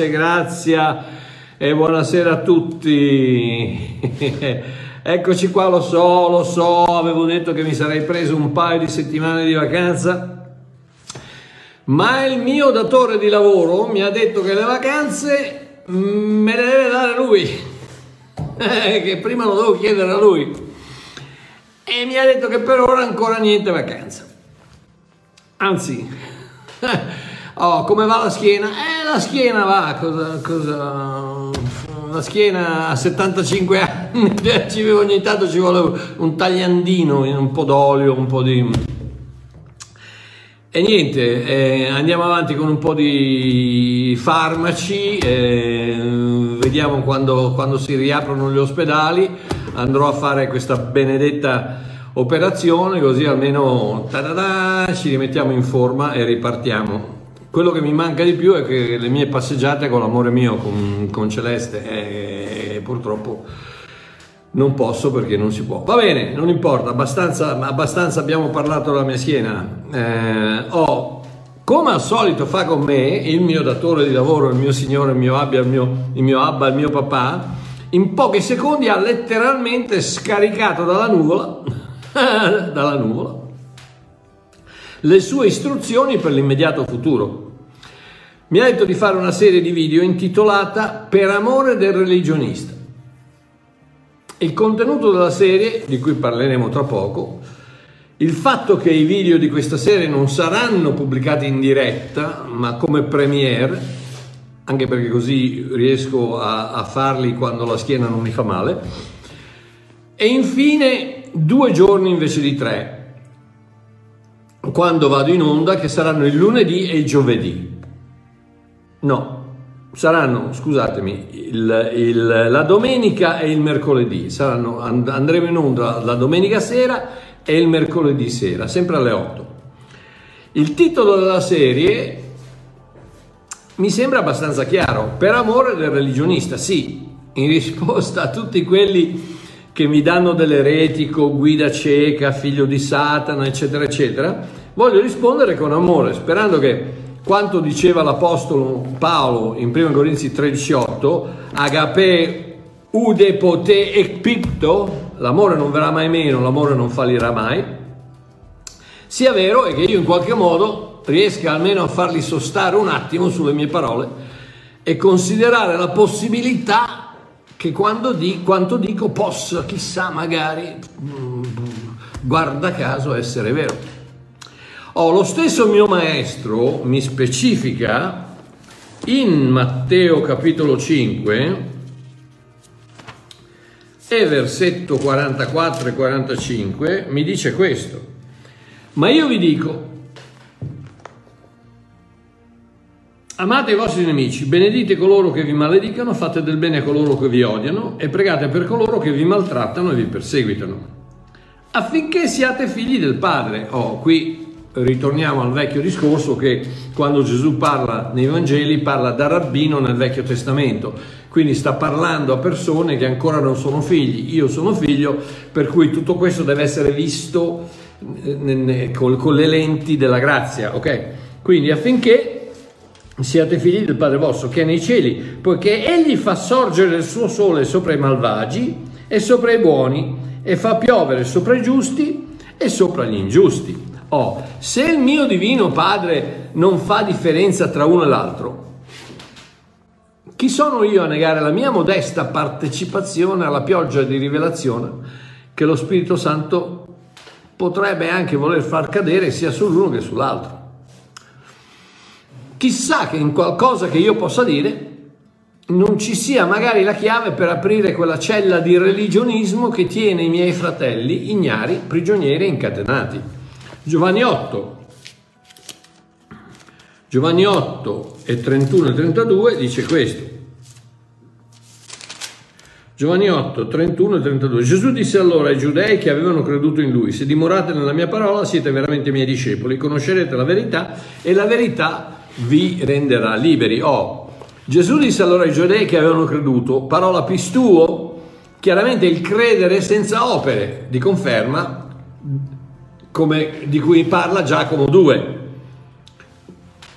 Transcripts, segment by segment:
Pace, grazia e buonasera a tutti. Eccoci qua, lo so, lo so, avevo detto che mi sarei preso un paio di settimane di vacanza, ma il mio datore di lavoro mi ha detto che le vacanze me le deve dare lui, che prima lo devo chiedere a lui. E mi ha detto che per ora ancora niente vacanza. Anzi, oh, come va la schiena? Eh, la schiena va, cosa, cosa... La schiena a 75 anni, ci, ogni tanto ci vuole un tagliandino, un po' d'olio, un po' di... E niente, eh, andiamo avanti con un po' di farmaci, eh, vediamo quando, quando si riaprono gli ospedali, andrò a fare questa benedetta operazione così almeno ci rimettiamo in forma e ripartiamo. Quello che mi manca di più è che le mie passeggiate con l'amore mio, con, con Celeste, eh, purtroppo non posso perché non si può. Va bene, non importa, abbastanza, abbastanza abbiamo parlato della mia schiena. Eh, ho, come al solito fa con me, il mio datore di lavoro, il mio signore, il mio abbia, il mio, il mio abba, il mio papà, in pochi secondi ha letteralmente scaricato dalla nuvola, dalla nuvola le sue istruzioni per l'immediato futuro. Mi ha detto di fare una serie di video intitolata Per amore del religionista. Il contenuto della serie, di cui parleremo tra poco, il fatto che i video di questa serie non saranno pubblicati in diretta, ma come premiere, anche perché così riesco a, a farli quando la schiena non mi fa male, e infine due giorni invece di tre, quando vado in onda, che saranno il lunedì e il giovedì. No, saranno, scusatemi, il, il, la domenica e il mercoledì. Saranno, andremo in onda la domenica sera e il mercoledì sera, sempre alle 8. Il titolo della serie mi sembra abbastanza chiaro, per amore del religionista, sì, in risposta a tutti quelli che mi danno dell'eretico, guida cieca, figlio di Satana, eccetera, eccetera, voglio rispondere con amore, sperando che quanto diceva l'Apostolo Paolo in 1 Corinzi 13,8, agape ude pote e pipto, l'amore non verrà mai meno, l'amore non fallirà mai, sia vero e che io in qualche modo riesca almeno a farli sostare un attimo sulle mie parole e considerare la possibilità che quando di, quanto dico possa, chissà, magari, mm, guarda caso, essere vero. Oh, lo stesso mio maestro mi specifica in Matteo capitolo 5 e versetto 44 e 45 mi dice questo. Ma io vi dico, Amate i vostri nemici, benedite coloro che vi maledicano, fate del bene a coloro che vi odiano e pregate per coloro che vi maltrattano e vi perseguitano, affinché siate figli del Padre. Oh, qui ritorniamo al vecchio discorso che quando Gesù parla nei Vangeli parla da rabbino nel Vecchio Testamento, quindi sta parlando a persone che ancora non sono figli, io sono figlio, per cui tutto questo deve essere visto eh, con le lenti della grazia, ok? Quindi affinché siate figli del Padre vostro che è nei cieli, poiché egli fa sorgere il suo sole sopra i malvagi e sopra i buoni e fa piovere sopra i giusti e sopra gli ingiusti. Oh, se il mio divino Padre non fa differenza tra uno e l'altro, chi sono io a negare la mia modesta partecipazione alla pioggia di rivelazione che lo Spirito Santo potrebbe anche voler far cadere sia sull'uno che sull'altro? Chissà che in qualcosa che io possa dire non ci sia magari la chiave per aprire quella cella di religionismo che tiene i miei fratelli ignari, prigionieri e incatenati. Giovanni 8. Giovanni 8 e 31 e 32 dice questo. Giovanni 8, 31 e 32. Gesù disse allora ai giudei che avevano creduto in lui, se dimorate nella mia parola siete veramente miei discepoli, conoscerete la verità e la verità vi renderà liberi. Oh, Gesù disse allora ai giudei che avevano creduto, parola pistuo, chiaramente il credere senza opere, di conferma, come, di cui parla Giacomo 2.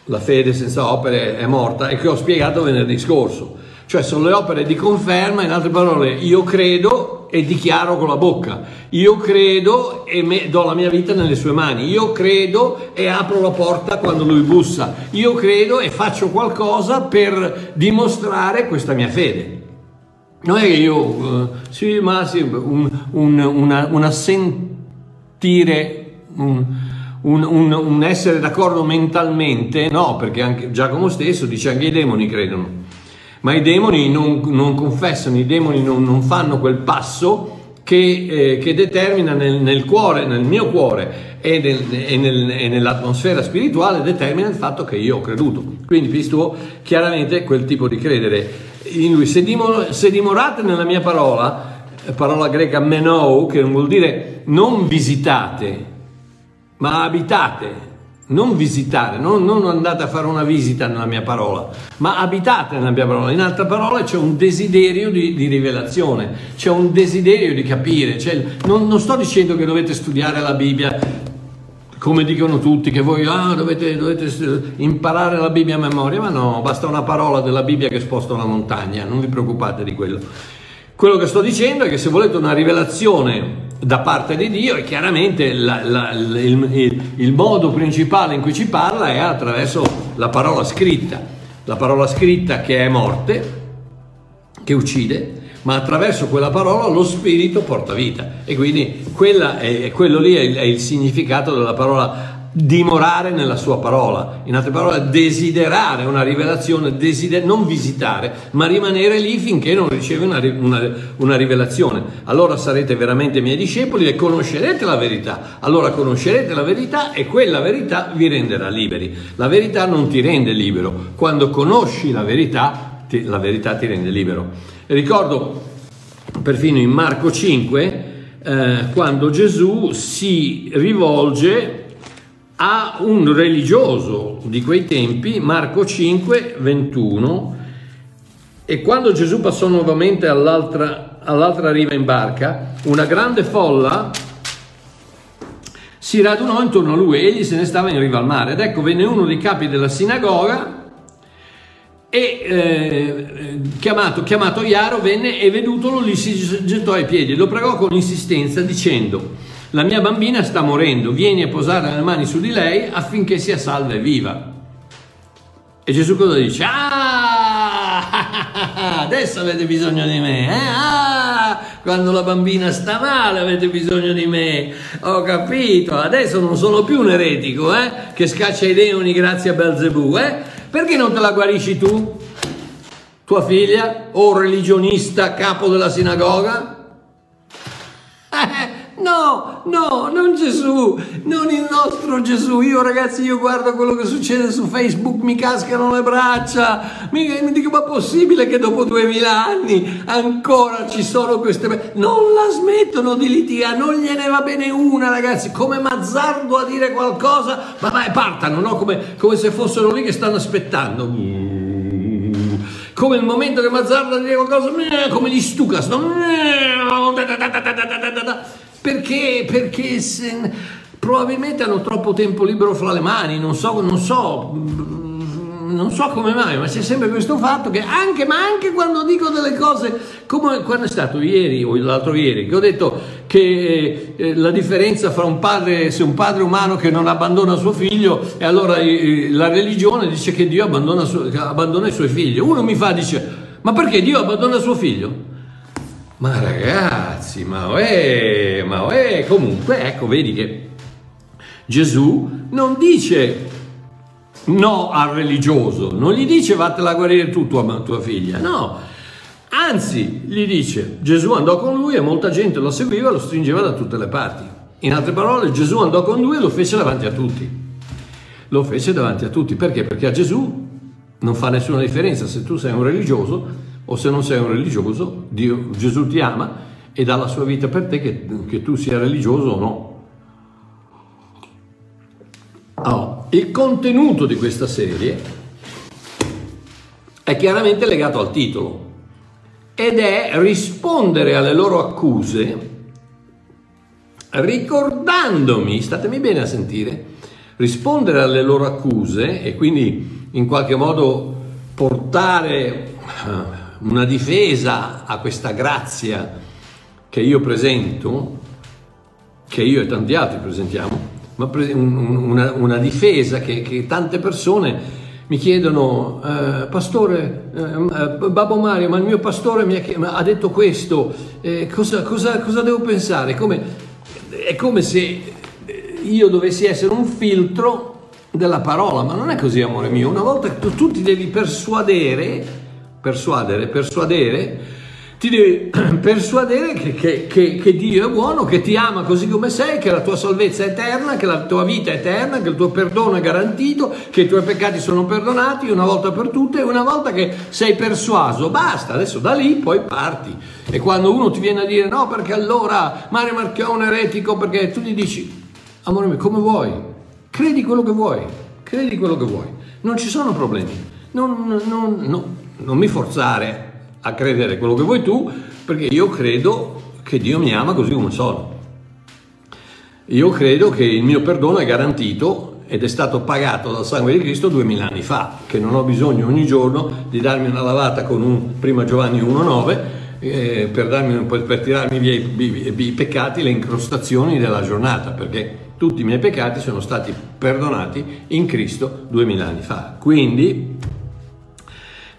la fede senza opere è morta e che ho spiegato venerdì scorso. Cioè sono le opere di conferma, in altre parole, io credo e dichiaro con la bocca, io credo e me, do la mia vita nelle sue mani, io credo e apro la porta quando lui bussa, io credo e faccio qualcosa per dimostrare questa mia fede. Non è che io, uh, sì, ma sì, un, un, una, una sentire, un, un, essere d'accordo mentalmente, no, perché anche Giacomo stesso dice anche i demoni credono, ma i demoni non, non confessano, i demoni non, non, fanno quel passo che, eh, che determina nel, nel, cuore, nel mio cuore e, nel, e, nel, e, nell'atmosfera spirituale, determina il fatto che io ho creduto. Quindi visto chiaramente quel tipo di credere in lui. Se, dimor- se dimorate nella mia parola, parola greca menou, che vuol dire non visitate, ma abitate, non visitare, non, non, andate a fare una visita nella mia parola, ma abitate nella mia parola. In altre parole c'è un desiderio di, di rivelazione, c'è un desiderio di capire. Cioè, non, non, sto dicendo che dovete studiare la Bibbia come dicono tutti, che voi ah, dovete, dovete, imparare la Bibbia a memoria, ma no, basta una parola della Bibbia che sposta una montagna, non vi preoccupate di quello. Quello che sto dicendo è che se volete una rivelazione da parte di Dio, e chiaramente la, la, il, il, il modo principale in cui ci parla è attraverso la parola scritta, la parola scritta che è morte, che uccide, ma attraverso quella parola lo spirito porta vita. E quindi è, quello lì è il, è il significato della parola dimorare nella sua parola, in altre parole desiderare una rivelazione, desider- non visitare, ma rimanere lì finché non riceve una, una, una, rivelazione. Allora sarete veramente miei discepoli e conoscerete la verità. Allora conoscerete la verità e quella verità vi renderà liberi. La verità non ti rende libero, quando conosci la verità, ti, la verità ti rende libero. Ricordo perfino in Marco 5, eh, quando Gesù si rivolge a un religioso di quei tempi, Marco 5, 21, e quando Gesù passò nuovamente all'altra, all'altra riva in barca, una grande folla si radunò intorno a lui, egli se ne stava in riva al mare, ed ecco venne uno dei capi della sinagoga, e eh, chiamato, chiamato Iaro venne e vedutolo lì si gettò ai piedi e lo pregò con insistenza dicendo la mia bambina sta morendo, vieni a posare le mani su di lei affinché sia salva e viva. E Gesù cosa dice? Ah, adesso avete bisogno di me, eh? Ah, quando la bambina sta male avete bisogno di me. Ho capito, adesso non sono più un eretico, eh? Che scaccia i demoni grazie a Belzebù, eh? Perché non te la guarisci tu? Tua figlia? O religionista capo della sinagoga? No, no, non Gesù, non il nostro Gesù. Io ragazzi, io guardo quello che succede su Facebook, mi cascano le braccia, mi, mi dico ma è possibile che dopo duemila anni ancora ci sono queste... Non la smettono di litigare, non gliene va bene una ragazzi, come Mazzardo a dire qualcosa, ma vai, partano, no? come, come se fossero lì che stanno aspettando come il momento che Mazzardo dire qualcosa, come gli Stucas, no? Perché, perché se, probabilmente hanno troppo tempo libero fra le mani, non so, non so non so come mai, ma c'è sempre questo fatto che anche, ma anche quando dico delle cose, come quando è stato ieri o l'altro ieri, che ho detto che eh, la differenza fra un padre, se un padre umano che non abbandona suo figlio, e allora eh, la religione dice che Dio abbandona, su, abbandona i suoi figli. Uno mi fa, dice, ma perché Dio abbandona suo figlio? Ma ragazzi, ma è, ma è, comunque, ecco, vedi che Gesù non dice no al religioso, non gli dice vattela guarire tu tua, tua figlia, no, anzi gli dice Gesù andò con lui e molta gente lo seguiva e lo stringeva da tutte le parti. In altre parole Gesù andò con lui e lo fece davanti a tutti. Lo fece davanti a tutti perché? Perché a Gesù non fa nessuna differenza se tu sei un religioso o se non sei un religioso, Dio, Gesù ti ama e dà la sua vita per te che, che tu sia religioso o no. Oh, il contenuto di questa serie è chiaramente legato al titolo ed è rispondere alle loro accuse ricordandomi, statemi bene a sentire, rispondere alle loro accuse e quindi in qualche modo portare una difesa a questa grazia che io presento, che io e tanti altri presentiamo, ma una, una difesa che, che, tante persone mi chiedono, eh, pastore, eh, eh, Babbo Mario, ma il mio pastore mi ha, ha detto questo, eh, cosa, cosa, cosa, devo pensare? Come, è come se io dovessi essere un filtro della parola, ma non è così, amore mio. Una volta che tu, tu ti devi persuadere, persuadere, persuadere, ti devi persuadere che, che, che, che, Dio è buono, che ti ama così come sei, che la tua salvezza è eterna, che la tua vita è eterna, che il tuo perdono è garantito, che i tuoi peccati sono perdonati una volta per tutte e una volta che sei persuaso, basta, adesso da lì poi parti. E quando uno ti viene a dire no perché allora Mario Marchione è eretico, perché tu gli dici, amore mio, come vuoi, credi quello che vuoi, credi quello che vuoi, non ci sono problemi, non, non, non, non mi forzare a credere quello che vuoi tu, perché io credo che Dio mi ama così come sono. Io credo che il mio perdono è garantito ed è stato pagato dal sangue di Cristo duemila anni fa, che non ho bisogno ogni giorno di darmi una lavata con un prima Giovanni 1,9 eh, per, per tirarmi via i, i, i peccati, le incrostazioni della giornata, perché tutti i miei peccati sono stati perdonati in Cristo duemila anni fa. Quindi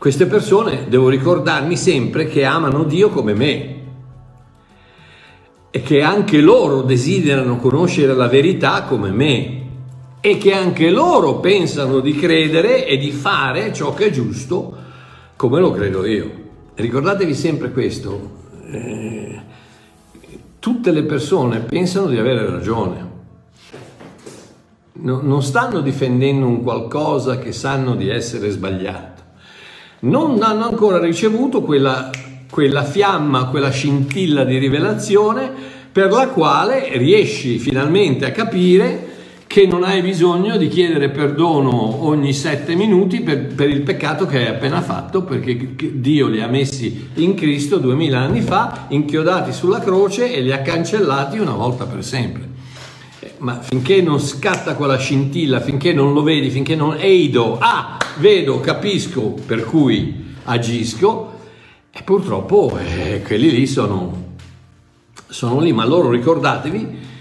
queste persone devo ricordarmi sempre che amano Dio come me. E che anche loro desiderano conoscere la verità come me. E che anche loro pensano di credere e di fare ciò che è giusto come lo credo io. Ricordatevi sempre questo, eh, tutte le persone pensano di avere ragione, no, non stanno difendendo un qualcosa che sanno di essere sbagliato non hanno ancora ricevuto quella, quella fiamma, quella scintilla di rivelazione per la quale riesci finalmente a capire che non hai bisogno di chiedere perdono ogni sette minuti per, per, il peccato che hai appena fatto, perché Dio li ha messi in Cristo duemila anni fa, inchiodati sulla croce e li ha cancellati una volta per sempre ma finché non scatta quella scintilla, finché non lo vedi, finché non eido, ah, vedo, capisco, per cui agisco, e purtroppo eh, quelli lì sono, sono lì, ma loro ricordatevi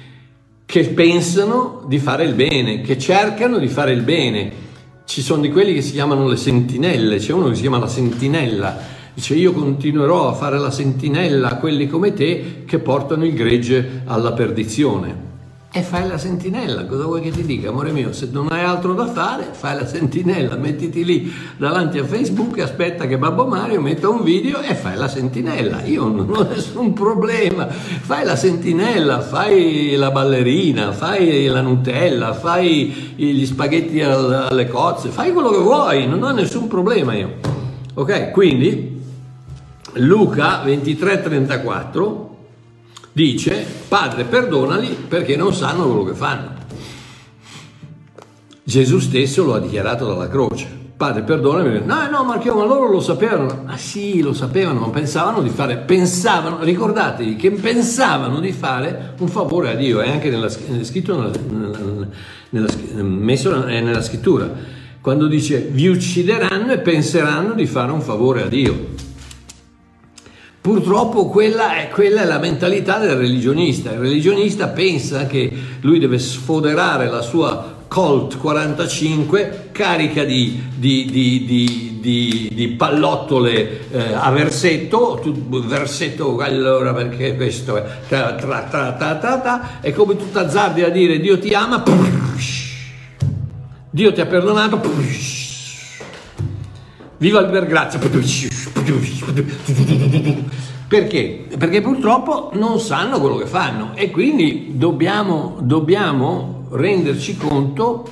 che pensano di fare il bene, che cercano di fare il bene. Ci sono di quelli che si chiamano le sentinelle, c'è uno che si chiama la sentinella, dice io continuerò a fare la sentinella a quelli come te che portano il gregge alla perdizione. E fai la sentinella, cosa vuoi che ti dica, amore mio? Se non hai altro da fare, fai la sentinella, mettiti lì davanti a Facebook e aspetta che Babbo Mario metta un video e fai la sentinella. Io non ho nessun problema. Fai la sentinella, fai la ballerina, fai la Nutella, fai gli spaghetti alle cozze, fai quello che vuoi, non ho nessun problema io. Ok, quindi Luca 23:34 dice, Padre perdonali perché non sanno quello che fanno. Gesù stesso lo ha dichiarato dalla croce. Padre perdonami, no, no, Marchio, ma loro lo sapevano. Ah sì, lo sapevano, ma pensavano di fare, pensavano, ricordatevi che pensavano di fare un favore a Dio, è anche nella, scrittura, nella, nella, messo nella scrittura, quando dice vi uccideranno e penseranno di fare un favore a Dio. Purtroppo quella è, quella è, la mentalità del religionista. Il religionista pensa che lui deve sfoderare la sua Colt 45 carica di, di, di, di pallottole eh, a versetto, versetto allora perché questo è tra, tra, tra, ta, ta, ta, e come tu azzardi a dire Dio ti ama, Dio ti ha perdonato, viva il grazia. Perché? Perché purtroppo non sanno quello che fanno e quindi dobbiamo, dobbiamo renderci conto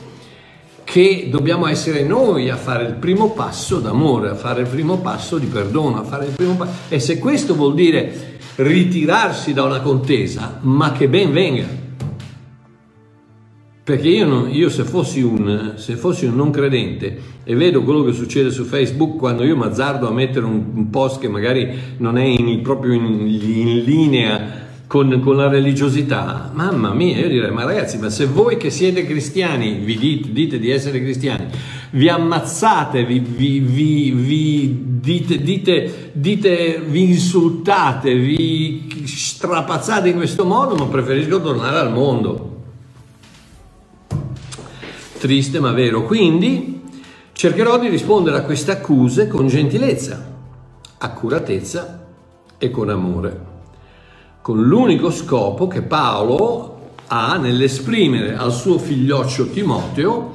che dobbiamo essere noi a fare il primo passo d'amore, a fare il primo passo di perdono, a fare il primo passo. E se questo vuol dire ritirarsi da una contesa, ma che ben venga. Perché io, non, io se, fossi un, se, fossi un, non credente e vedo quello che succede su Facebook quando io mi azzardo a mettere un, un post che magari non è in, proprio in, in linea con, con, la religiosità, mamma mia, io direi, ma ragazzi, ma se voi che siete cristiani, vi dite, dite di essere cristiani, vi ammazzate, vi, vi, vi, vi dite, dite, dite, vi insultate, vi strapazzate in questo modo, ma preferisco tornare al mondo. Triste ma vero. Quindi cercherò di rispondere a queste accuse con gentilezza, accuratezza e con amore. Con l'unico scopo che Paolo ha nell'esprimere al suo figlioccio Timoteo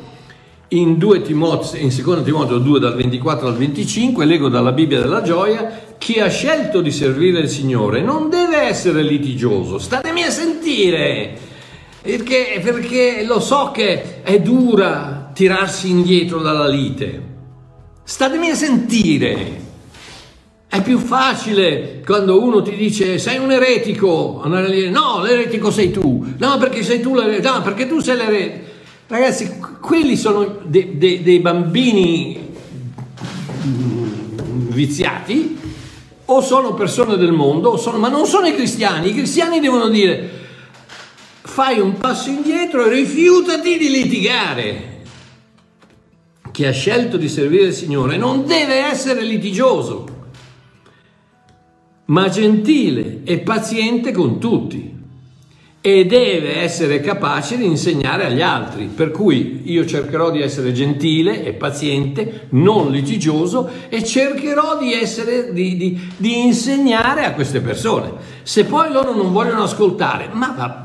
in, 2 Timoteo, in 2 Timoteo 2 dal 24 al 25, leggo dalla Bibbia della gioia, chi ha scelto di servire il Signore non deve essere litigioso, statemi a sentire, perché, perché lo so che è dura tirarsi indietro dalla lite, statemi a sentire, è più facile quando uno ti dice sei un eretico, andare a dire no, l'eretico sei tu, no perché sei tu l'eretico, no perché tu sei l'eretico. Ragazzi, quelli sono de, de, dei bambini viziati o sono persone del mondo, sono, ma non sono i cristiani. I cristiani devono dire fai un passo indietro e rifiutati di litigare. Chi ha scelto di servire il Signore non deve essere litigioso ma gentile e paziente con tutti e deve essere capace di insegnare agli altri, per cui io cercherò di essere gentile e paziente, non litigioso e cercherò di, essere, di, di, di insegnare a queste persone. Se poi loro non vogliono ascoltare, ma, ma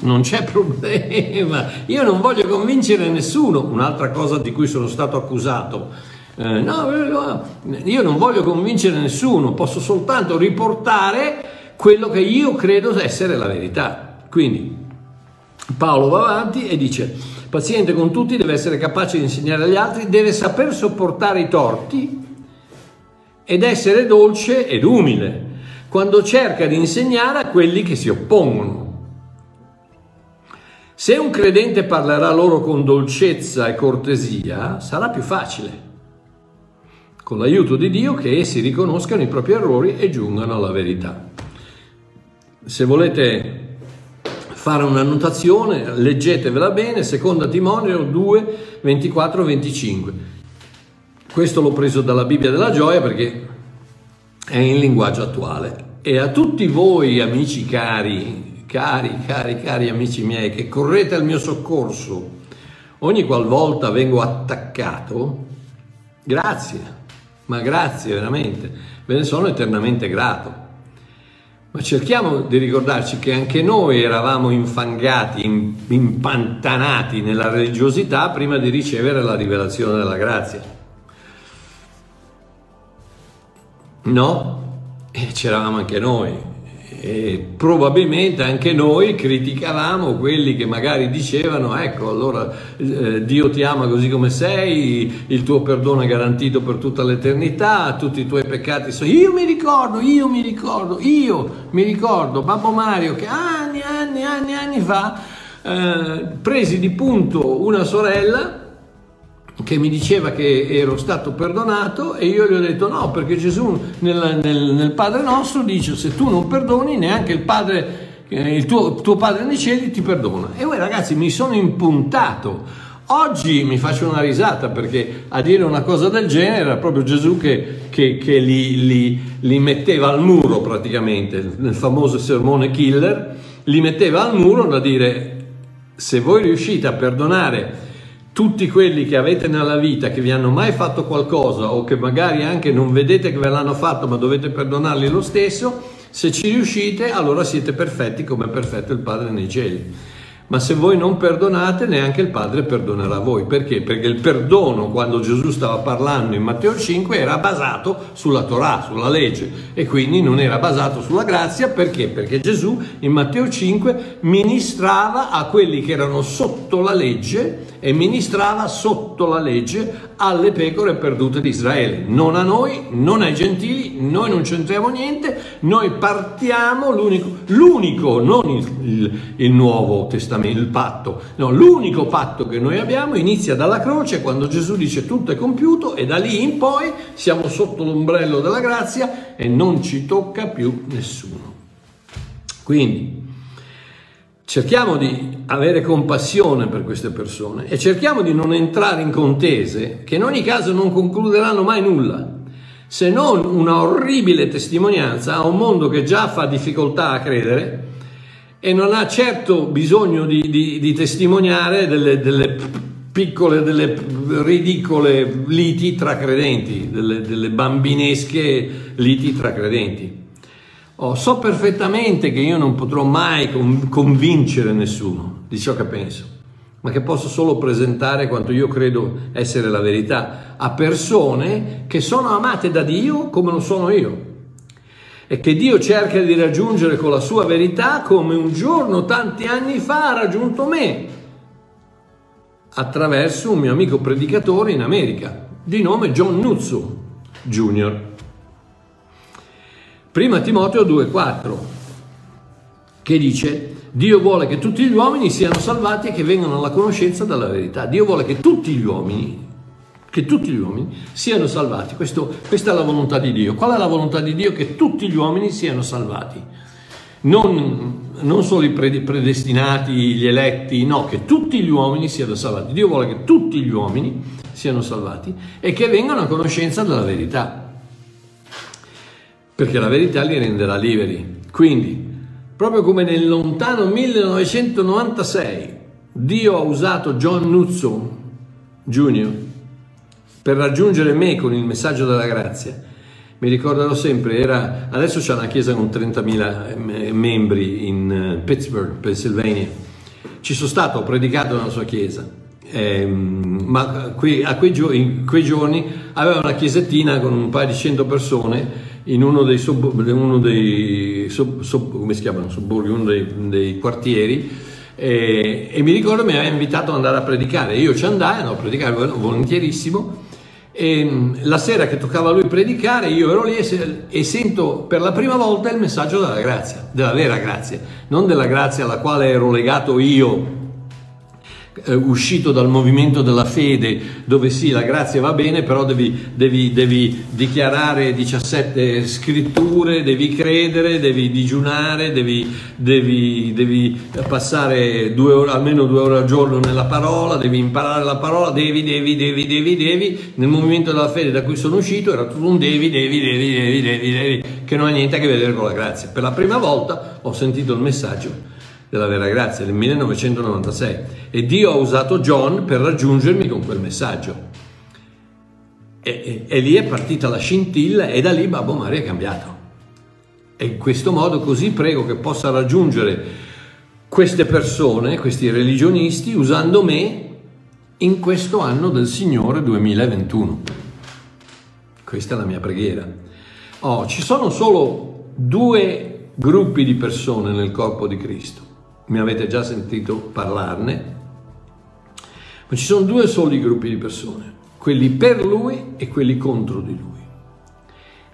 non c'è problema, io non voglio convincere nessuno, un'altra cosa di cui sono stato accusato eh, no, io non voglio convincere nessuno, posso soltanto riportare quello che io credo essere la verità. Quindi Paolo va avanti e dice, paziente con tutti, deve essere capace di insegnare agli altri, deve saper sopportare i torti ed essere dolce ed umile quando cerca di insegnare a quelli che si oppongono. Se un credente parlerà loro con dolcezza e cortesia, sarà più facile con l'aiuto di Dio che essi riconoscano i propri errori e giungano alla verità. Se volete fare un'annotazione, leggetevela bene, seconda Timoneo 2, 24, 25. Questo l'ho preso dalla Bibbia della gioia perché è in linguaggio attuale. E a tutti voi amici cari, cari, cari, cari amici miei, che correte al mio soccorso ogni qualvolta vengo attaccato, grazie ma grazie veramente, ve ne sono eternamente grato. Ma cerchiamo di ricordarci che anche noi eravamo infangati, impantanati nella religiosità prima di ricevere la rivelazione della grazia. No? E c'eravamo anche noi, e probabilmente anche noi criticavamo quelli che magari dicevano ecco allora eh, Dio ti ama così come sei il tuo perdono è garantito per tutta l'eternità tutti i tuoi peccati sono io mi ricordo io mi ricordo io mi ricordo Babbo Mario che anni anni anni anni fa eh, presi di punto una sorella che mi diceva che ero stato perdonato e io gli ho detto no, perché Gesù nel, nel, nel Padre nostro dice se tu non perdoni neanche il Padre, eh, il tuo, tuo Padre nei cieli ti perdona. E voi ragazzi mi sono impuntato. Oggi mi faccio una risata perché a dire una cosa del genere era proprio Gesù che, che, che li, li, li metteva al muro praticamente, nel famoso sermone killer, li metteva al muro da dire se voi riuscite a perdonare tutti quelli che avete nella vita che vi hanno mai fatto qualcosa o che magari anche non vedete che ve l'hanno fatto ma dovete perdonarli lo stesso, se ci riuscite allora siete perfetti come è perfetto il Padre nei cieli. Ma se voi non perdonate, neanche il Padre perdonerà voi. Perché? Perché il perdono, quando Gesù stava parlando in Matteo 5, era basato sulla Torah, sulla legge, e quindi non era basato sulla grazia. Perché? Perché Gesù in Matteo 5 ministrava a quelli che erano sotto la legge e ministrava sotto la legge alle pecore perdute di Israele. Non a noi, non ai gentili, noi non c'entriamo niente, noi partiamo l'unico, l'unico non il, il, il Nuovo Testamento il patto. No, l'unico patto che noi abbiamo inizia dalla croce quando Gesù dice tutto è compiuto e da lì in poi siamo sotto l'ombrello della grazia e non ci tocca più nessuno. Quindi cerchiamo di avere compassione per queste persone e cerchiamo di non entrare in contese che in ogni caso non concluderanno mai nulla, se non una orribile testimonianza a un mondo che già fa difficoltà a credere e non ha certo bisogno di, di, di testimoniare delle, delle, piccole, delle ridicole liti tra credenti, delle, delle bambinesche liti tra credenti. Oh, so perfettamente che io non potrò mai convincere nessuno di ciò che penso, ma che posso solo presentare quanto io credo essere la verità a persone che sono amate da Dio come lo sono io e che Dio cerca di raggiungere con la sua verità come un giorno tanti anni fa ha raggiunto me attraverso un mio amico predicatore in America di nome John Nuzzo Jr. Prima Timoteo 2,4 che dice Dio vuole che tutti gli uomini siano salvati e che vengano alla conoscenza della verità. Dio vuole che tutti gli uomini, che tutti gli uomini siano salvati. Questo, questa è la volontà di Dio. Qual è la volontà di Dio? Che tutti gli uomini siano salvati. Non, non solo i predestinati, gli eletti, no, che tutti gli uomini siano salvati. Dio vuole che tutti gli uomini siano salvati e che vengano a conoscenza della verità perché la verità li renderà liberi. Quindi, proprio come nel lontano 1996 Dio ha usato John Nuzzo Jr. per raggiungere me con il messaggio della grazia, mi ricorderò sempre, era, adesso c'è una chiesa con 30.000 membri in eh, Pittsburgh, Pennsylvania. Ci sono stato, ho predicato nella sua chiesa, eh, ma qui, quei, in quei giorni aveva una chiesettina con un paio di cento persone in uno dei, sub, uno dei sub, sub, chiamano, sobborghi, uno dei, dei quartieri e, e, mi ricordo mi aveva invitato ad andare a predicare, io ci andai, andavo a predicare volentierissimo e la sera che toccava a lui predicare io ero lì e, e sento per la prima volta il messaggio della grazia, della vera grazia, non della grazia alla quale ero legato io eh, uscito dal movimento della fede, dove sì, la grazia va bene, però devi, devi, devi dichiarare 17 scritture, devi credere, devi digiunare, devi, devi passare due ore, almeno due ore al giorno nella parola, devi imparare la parola, devi, devi, devi, devi, devi. Nel movimento della fede da cui sono uscito era tutto un devi, devi, devi, devi, devi, devi, che non ha niente a che vedere con la grazia. Per la prima volta ho sentito il messaggio della vera grazia nel 1996 e Dio ha usato John per raggiungermi con quel messaggio. E, e, e lì è partita la scintilla e da lì Babbo Mario è cambiato. E in questo modo così prego che possa raggiungere queste persone, questi religionisti, usando me in questo anno del Signore 2021. Questa è la mia preghiera. Oh, ci sono solo due gruppi di persone nel corpo di Cristo mi avete già sentito parlarne, ma ci sono due soli gruppi di persone, quelli per lui e quelli contro di lui.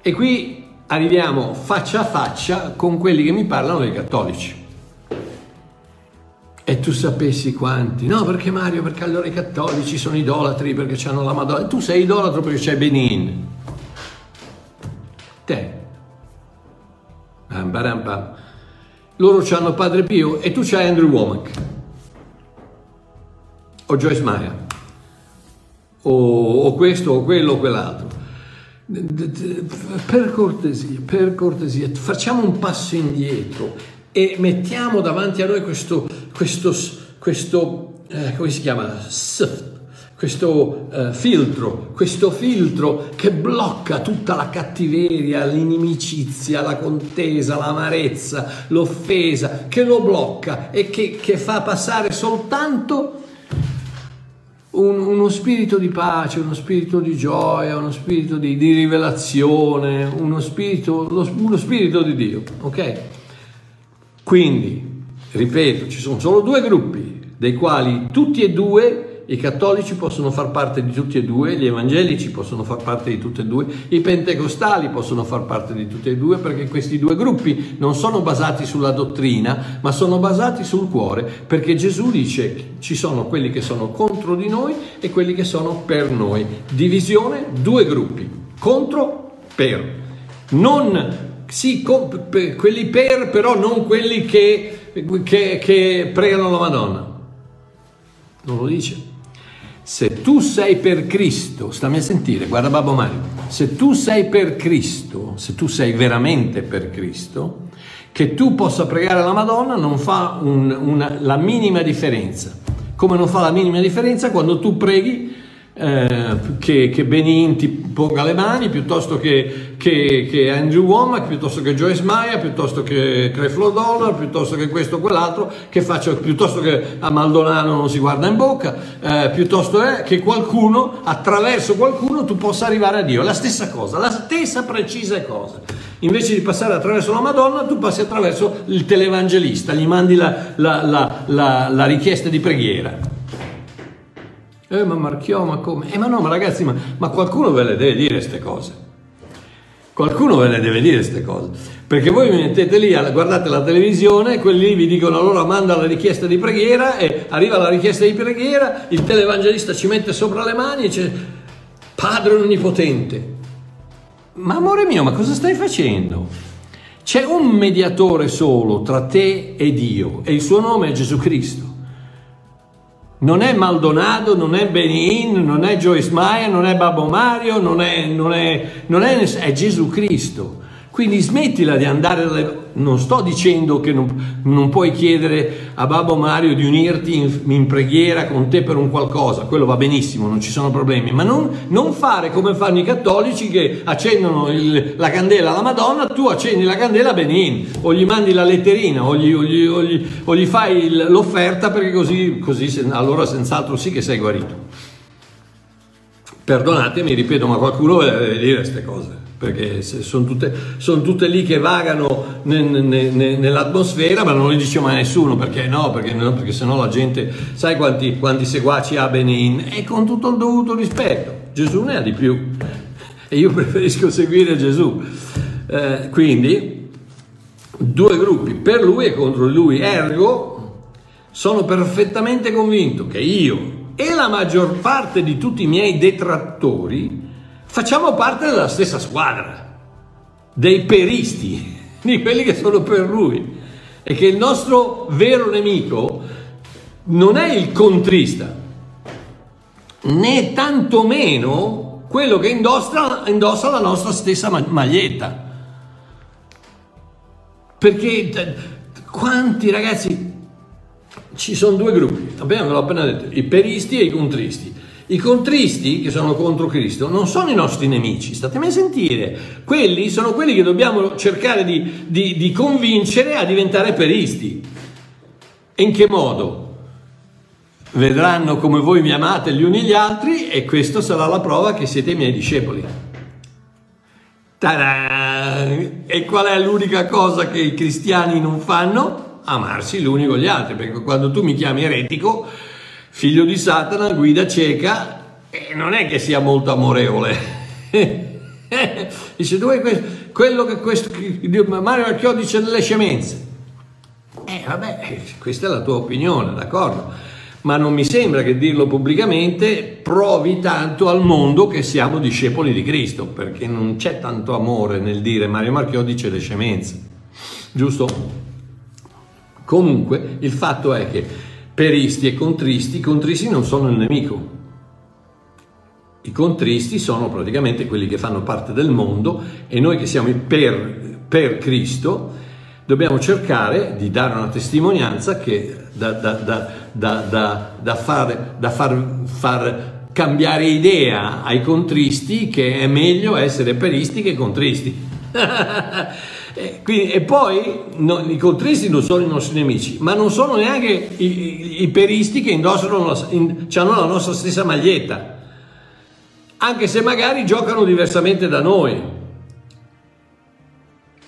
E qui arriviamo faccia a faccia con quelli che mi parlano dei cattolici. E tu sapessi quanti? No, perché Mario? Perché allora i cattolici sono idolatri perché hanno la Madonna. Tu sei idolatro perché c'è Benin. Te. Bam, bam, bam loro hanno Padre Pio e tu c'hai Andrew Womack. O Joyce Meyer. O, o questo o quello o quell'altro. Per cortesia, per cortesia, facciamo un passo indietro e mettiamo davanti a noi questo, questo, questo eh, come si chiama? Questo uh, filtro, questo filtro che blocca tutta la cattiveria, l'inimicizia, la contesa, l'amarezza, l'offesa, che lo blocca e che, che fa passare soltanto un, uno spirito di pace, uno spirito di gioia, uno spirito di, di rivelazione, uno spirito, lo, uno spirito di Dio, ok? Quindi, ripeto, ci sono solo due gruppi, dei quali tutti e due i cattolici possono far parte di tutti e due, gli evangelici possono far parte di tutti e due, i pentecostali possono far parte di tutti e due perché questi due gruppi non sono basati sulla dottrina, ma sono basati sul cuore, perché Gesù dice ci sono quelli che sono contro di noi e quelli che sono per noi. Divisione, due gruppi, contro, per. Non sì, quelli per, però non quelli che, che, che pregano la Madonna. Non lo dice. Se tu sei per Cristo, stammi a sentire, guarda Babbo Mario, se tu sei per Cristo, se tu sei veramente per Cristo, che tu possa pregare la Madonna non fa un, una, la minima differenza. Come non fa la minima differenza quando tu preghi eh, che, che, Benin ti ponga le mani piuttosto che, che, che Andrew Womack, piuttosto che Joyce Maya, piuttosto che Creflo Dollar, piuttosto che questo o quell'altro, che faccia, piuttosto che a Maldonado non si guarda in bocca, eh, piuttosto è che qualcuno, attraverso qualcuno, tu possa arrivare a Dio. La stessa cosa, la stessa precisa cosa. Invece di passare attraverso la Madonna, tu passi attraverso il televangelista, gli mandi la, la, la, la richiesta di preghiera. Eh, ma Marchiò, ma come? Eh, ma no, ma ragazzi, ma, ma qualcuno ve le deve dire queste cose. Qualcuno ve le deve dire queste cose. Perché voi vi mettete lì, guardate la televisione, quelli lì vi dicono allora manda la richiesta di preghiera e arriva la richiesta di preghiera, il televangelista ci mette sopra le mani e dice Padre Onnipotente. Ma amore mio, ma cosa stai facendo? C'è un mediatore solo tra te e Dio e il suo nome è Gesù Cristo. Non è Maldonado, non è Benin, non è Joyce Meyer, non è Babbo Mario, non è, non è, non è, è Gesù Cristo. Quindi smettila di andare, dalle... non sto dicendo che non, non, puoi chiedere a Babbo Mario di unirti in, in, preghiera con te per un qualcosa, quello va benissimo, non ci sono problemi, ma non, non fare come fanno i cattolici che accendono il, la candela alla Madonna, tu accendi la candela Benin, o gli mandi la letterina, o gli, o gli, o gli, o gli fai l'offerta perché così, così allora senz'altro sì che sei guarito. Perdonatemi, ripeto, ma qualcuno deve dire queste cose perché sono tutte, sono tutte, lì che vagano ne, ne, ne, nell'atmosfera, ma non le dice mai nessuno, perché no, perché, no, perché sennò la gente, sai quanti, quanti seguaci ha Benin? E con tutto il dovuto rispetto, Gesù ne ha di più, e io preferisco seguire Gesù. Eh, quindi, due gruppi, per lui e contro lui, ergo, sono perfettamente convinto che io e la maggior parte di tutti i miei detrattori, facciamo parte della stessa squadra, dei peristi, di quelli che sono per lui. E che il nostro vero nemico non è il contrista, né tantomeno quello che indossa, indossa la nostra stessa maglietta. Perché quanti ragazzi, ci sono due gruppi, abbiamo appena detto, i peristi e i contristi. I contristi che sono contro Cristo non sono i nostri nemici, statemi a sentire, quelli sono quelli che dobbiamo cercare di, di, di convincere a diventare peristi. in che modo? Vedranno come voi mi amate gli uni gli altri e questa sarà la prova che siete i miei discepoli. Ta-da! E qual è l'unica cosa che i cristiani non fanno? Amarsi gli uni con gli altri, perché quando tu mi chiami eretico figlio di Satana, guida cieca, e non è che sia molto amorevole. dice, dove questo? Quello che questo, Mario Archiò dice delle scemenze. Eh vabbè, questa è la tua opinione, d'accordo? Ma non mi sembra che dirlo pubblicamente provi tanto al mondo che siamo discepoli di Cristo, perché non c'è tanto amore nel dire Mario Marchiò dice le scemenze, giusto? Comunque il fatto è che peristi e contristi, i contristi non sono il nemico. I contristi sono praticamente quelli che fanno parte del mondo e noi che siamo per, per Cristo dobbiamo cercare di dare una testimonianza che da, da, da, da far, far, far cambiare idea ai contristi che è meglio essere peristi che contristi. E, quindi, e poi no, i contristi non sono i nostri nemici, ma non sono neanche i, i, i peristi che indossano la, in, hanno la nostra stessa maglietta, anche se magari giocano diversamente da noi.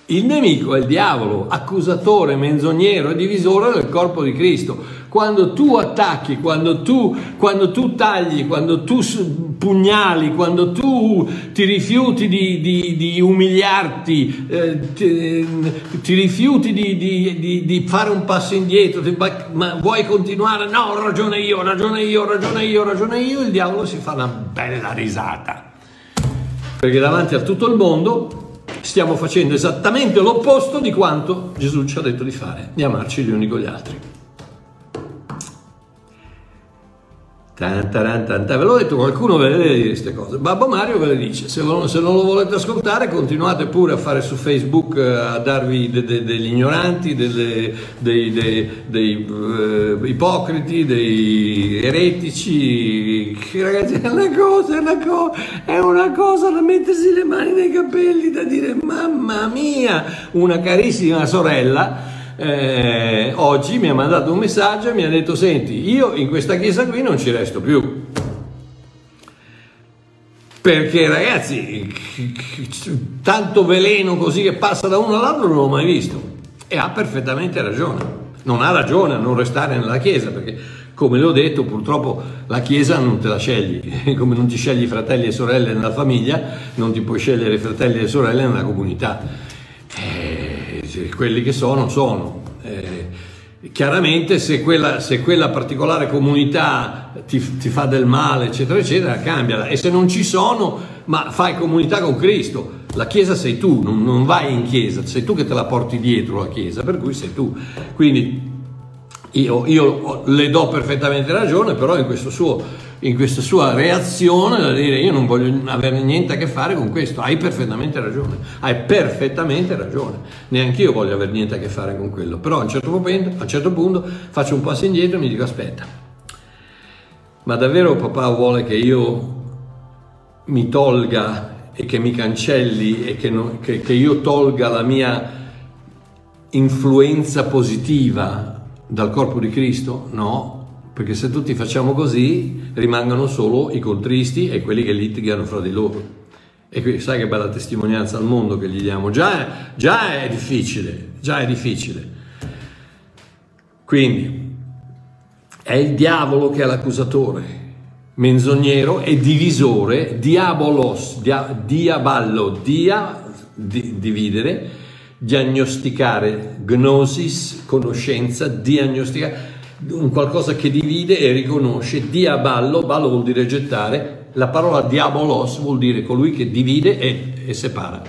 Il nemico è il diavolo, accusatore, menzognero e divisore del corpo di Cristo. Quando tu attacchi, quando tu, quando tu tagli, quando tu pugnali, quando tu ti rifiuti di, di, di umiliarti, eh, ti, ti, rifiuti di, di, fare un passo indietro, ti, ma vuoi continuare? No, ragione io, ragione io, ragione io, ragione io, il diavolo si fa una bella risata. Perché davanti a tutto il mondo stiamo facendo esattamente l'opposto di quanto Gesù ci ha detto di fare, di amarci gli uni con gli altri. Ve l'ho detto, qualcuno ve le deve dire queste cose. Babbo Mario ve le dice, se, non, se non lo volete ascoltare continuate pure a fare su Facebook eh, a darvi de, de, degli ignoranti, delle, dei, dei, dei uh, ipocriti, dei eretici. Ragazzi è una cosa, è una cosa, è una cosa da mettersi le mani nei capelli, da dire mamma mia, una carissima sorella eh, oggi mi ha mandato un messaggio e mi ha detto senti io in questa chiesa qui non ci resto più. Perché ragazzi tanto veleno così che passa da uno all'altro non l'ho mai visto. E ha perfettamente ragione. Non ha ragione a non restare nella chiesa perché come le ho detto purtroppo la chiesa non te la scegli. Come non ti scegli fratelli e sorelle nella famiglia non ti puoi scegliere fratelli e sorelle nella comunità. Eh, quelli che sono, sono. Eh, chiaramente se quella, se quella, particolare comunità ti, ti, fa del male, eccetera, eccetera, cambiala. E se non ci sono, ma fai comunità con Cristo. La Chiesa sei tu, non, non vai in Chiesa, sei tu che te la porti dietro la Chiesa, per cui sei tu. Quindi io, io le do perfettamente ragione, però in suo in questa sua reazione da dire io non voglio avere niente a che fare con questo, hai perfettamente ragione, hai perfettamente ragione, neanche io voglio avere niente a che fare con quello, però a un certo momento, a un certo punto faccio un passo indietro e mi dico aspetta, ma davvero papà vuole che io mi tolga e che mi cancelli e che, non, che, che io tolga la mia influenza positiva dal corpo di Cristo? No, perché se tutti facciamo così rimangono solo i contristi e quelli che litigano fra di loro. E qui sai che bella testimonianza al mondo che gli diamo, già, già è difficile, già è difficile. Quindi è il diavolo che è l'accusatore, menzognero e divisore, diabolos, dia, diaballo, dia, di, dividere, diagnosticare, gnosis, conoscenza, diagnosticare un qualcosa che divide e riconosce, diaballo, ballo vuol dire gettare, la parola diabolos vuol dire colui che divide e, e separa.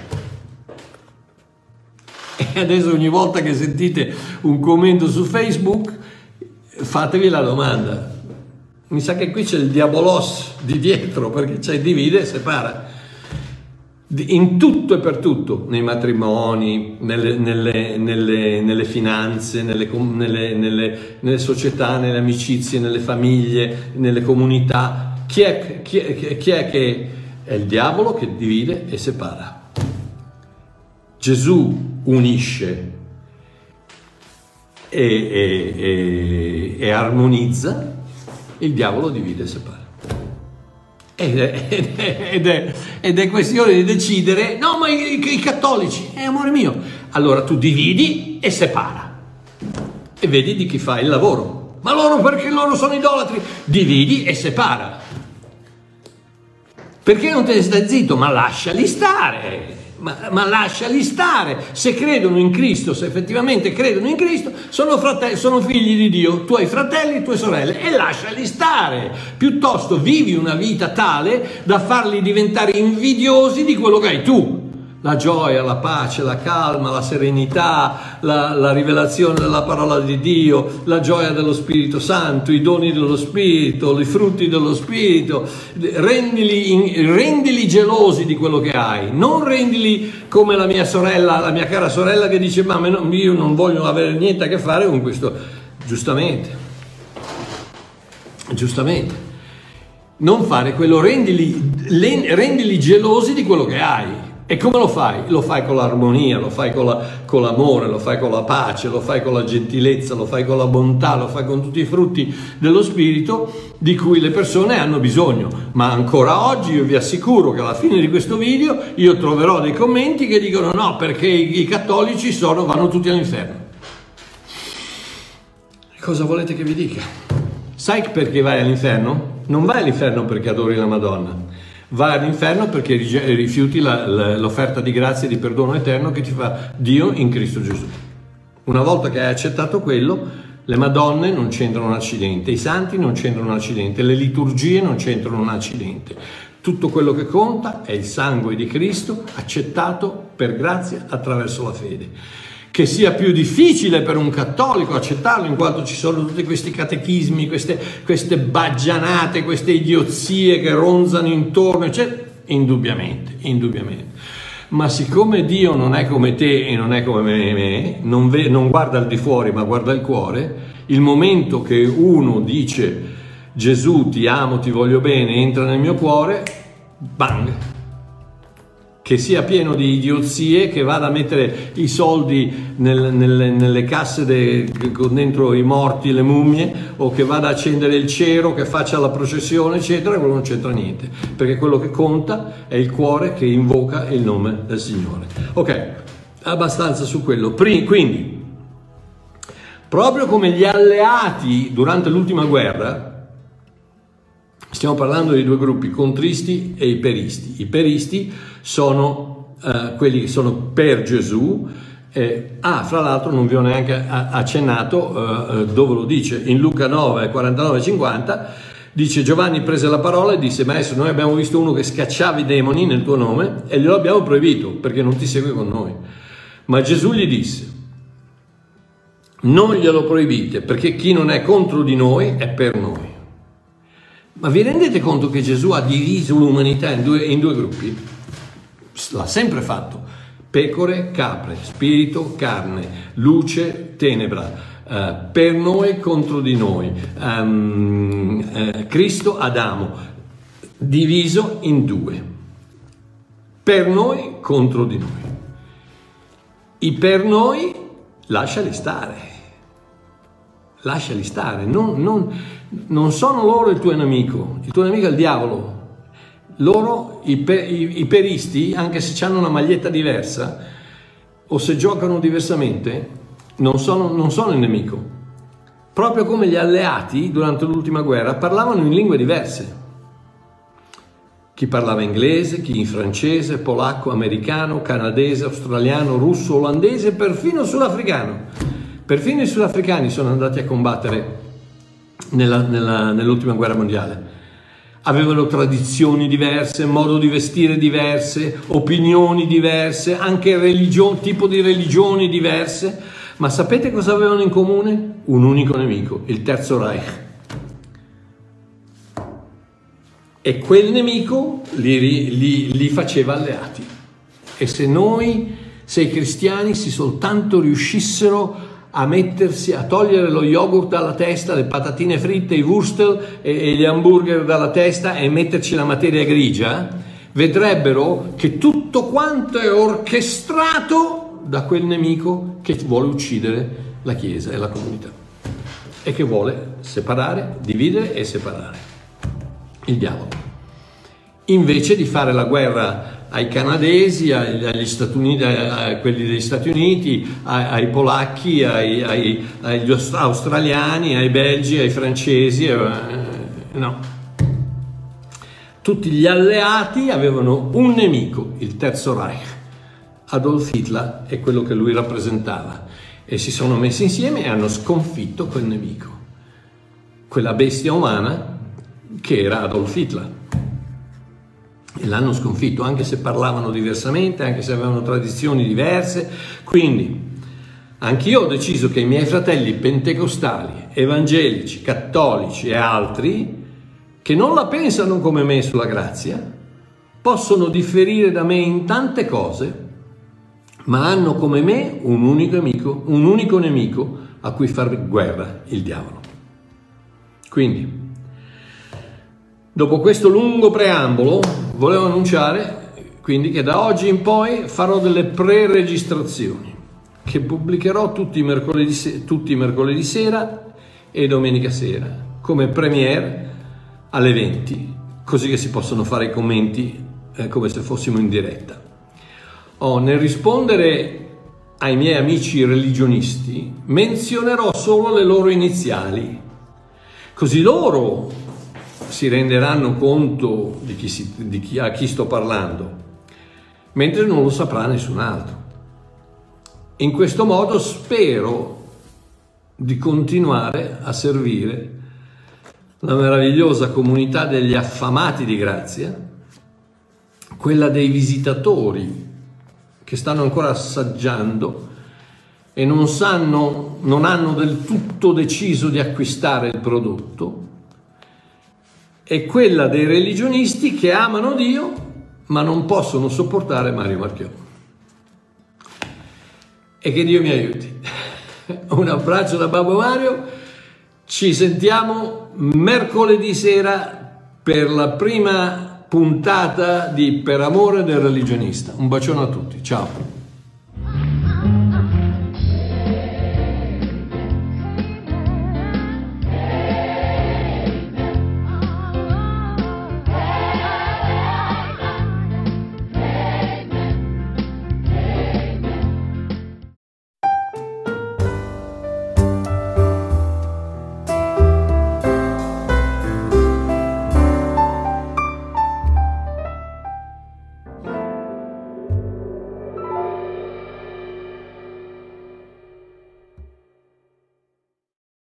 E adesso ogni volta che sentite un commento su Facebook, fatevi la domanda. Mi sa che qui c'è il diabolos di dietro perché c'è divide e separa in tutto e per tutto, nei matrimoni, nelle, nelle, nelle, nelle finanze, nelle, società, nelle amicizie, nelle famiglie, nelle comunità. Chi è, chi, è, chi è, che è il diavolo che divide e separa? Gesù unisce e, e, e, e armonizza, il diavolo divide e separa. Ed è, ed, è, ed è, questione di decidere, no, ma i, i, cattolici, è eh, amore mio. Allora tu dividi e separa. E vedi di chi fa il lavoro. Ma loro perché loro sono idolatri? Dividi e separa. Perché non te ne stai zitto? Ma lasciali stare ma, ma, lasciali stare. Se credono in Cristo, se effettivamente credono in Cristo, sono, fratelli, sono figli di Dio, tuoi fratelli tue sorelle, e lasciali stare. Piuttosto vivi una vita tale da farli diventare invidiosi di quello che hai tu la gioia, la pace, la calma, la serenità, la, la, rivelazione della parola di Dio, la gioia dello Spirito Santo, i doni dello Spirito, i frutti dello Spirito, rendili, rendili gelosi di quello che hai, non rendili come la mia sorella, la mia cara sorella che dice ma io non voglio avere niente a che fare con questo, giustamente, giustamente. Non fare quello, rendili, rendili gelosi di quello che hai. E come lo fai? Lo fai con l'armonia, lo fai con, la, con, l'amore, lo fai con la pace, lo fai con la gentilezza, lo fai con la bontà, lo fai con tutti i frutti dello Spirito di cui le persone hanno bisogno. Ma ancora oggi io vi assicuro che alla fine di questo video io troverò dei commenti che dicono no perché i, i cattolici sono, vanno tutti all'inferno. Cosa volete che vi dica? Sai perché vai all'inferno? Non vai all'inferno perché adori la Madonna vai all'inferno perché rifiuti la, la, l'offerta di grazia e di perdono eterno che ti fa Dio in Cristo Gesù. Una volta che hai accettato quello, le Madonne non c'entrano un accidente, i santi non c'entrano un accidente, le liturgie non c'entrano un accidente. Tutto quello che conta è il sangue di Cristo accettato per grazia attraverso la fede. Che sia più difficile per un cattolico accettarlo in quanto ci sono tutti questi catechismi, queste, queste baggianate, queste idiozie che ronzano intorno, eccetera. Indubbiamente, indubbiamente. Ma siccome Dio non è come te e non è come me, non, ve, non guarda al di fuori ma guarda il cuore, il momento che uno dice Gesù ti amo, ti voglio bene, entra nel mio cuore, bang, che sia pieno di idiozie, che vada a mettere i soldi nel, nelle, nelle casse de, dentro i morti, le mummie, o che vada a accendere il cero, che faccia la processione, eccetera, quello non c'entra niente, perché quello che conta è il cuore che invoca il nome del Signore. Ok, abbastanza su quello. Quindi, proprio come gli alleati durante l'ultima guerra, Stiamo parlando di due gruppi, contristi e iperisti. I peristi sono eh, quelli che sono per Gesù. Eh, ah, fra l'altro non vi ho neanche accennato eh, eh dove lo dice, in Luca 9, 49 50, dice Giovanni prese la parola e disse, maestro, noi abbiamo visto uno che scacciava i demoni nel tuo nome e glielo abbiamo proibito perché non ti segue con noi. Ma Gesù gli disse, non glielo proibite perché chi non è contro di noi è per noi. Ma vi rendete conto che Gesù ha diviso l'umanità in due, in due gruppi? L'ha sempre fatto. Pecore, capre, spirito, carne, luce, tenebra. Uh, per noi contro di noi. Um, uh, Cristo, Adamo, diviso in due. Per noi contro di noi. I per noi lasciali stare lasciali stare, non, non, non, sono loro il tuo nemico, il tuo nemico è il diavolo. Loro, i, i, i peristi, anche se hanno una maglietta diversa o se giocano diversamente, non sono, non sono il nemico. Proprio come gli alleati durante l'ultima guerra parlavano in lingue diverse. Chi parlava inglese, chi in francese, polacco, americano, canadese, australiano, russo, olandese, perfino sudafricano. Perfino i sudafricani sono andati a combattere nella, nella, nell'ultima guerra mondiale. Avevano tradizioni diverse, modo di vestire diverse, opinioni diverse, anche religione, tipo di religioni diverse, ma sapete cosa avevano in comune? Un unico nemico, il Terzo Reich. E quel nemico li, li, li faceva alleati. E se noi, se i cristiani, si soltanto riuscissero a mettersi, a togliere lo yogurt dalla testa, le patatine fritte, i wurstel e, e gli hamburger dalla testa e metterci la materia grigia, vedrebbero che tutto quanto è orchestrato da quel nemico che vuole uccidere la Chiesa e la comunità e che vuole separare, dividere e separare il diavolo. Invece di fare la guerra ai canadesi, agli Stati Uniti, a quelli degli Stati Uniti, ai, polacchi, ai, ai, agli australiani, ai belgi, ai francesi, eh, no. Tutti gli alleati avevano un nemico, il Terzo Reich. Adolf Hitler è quello che lui rappresentava e si sono messi insieme e hanno sconfitto quel nemico, quella bestia umana che era Adolf Hitler e l'hanno sconfitto, anche se parlavano diversamente, anche se avevano tradizioni diverse. Quindi anch'io ho deciso che i miei fratelli pentecostali, evangelici, cattolici e altri, che non la pensano come me sulla grazia, possono differire da me in tante cose, ma hanno come me un unico amico, un unico nemico a cui far guerra, il diavolo. Quindi, dopo questo lungo preambolo, volevo annunciare quindi che da oggi in poi farò delle pre-registrazioni che pubblicherò tutti i mercoledì, tutti i mercoledì sera e domenica sera come premiere alle 20, così che si possono fare i commenti eh, come se fossimo in diretta. Oh, nel rispondere ai miei amici religionisti menzionerò solo le loro iniziali, così loro si renderanno conto di, chi si, di chi, a chi sto parlando, mentre non lo saprà nessun altro. In questo modo spero di continuare a servire la meravigliosa comunità degli affamati di grazia quella dei visitatori che stanno ancora assaggiando e non sanno, non hanno del tutto deciso di acquistare il prodotto, e quella dei religionisti che amano Dio ma non possono sopportare Mario Marchione. E che Dio mi aiuti. Un abbraccio da Babbo Mario, ci sentiamo mercoledì sera per la prima puntata di Per amore del religionista. Un bacione a tutti, ciao.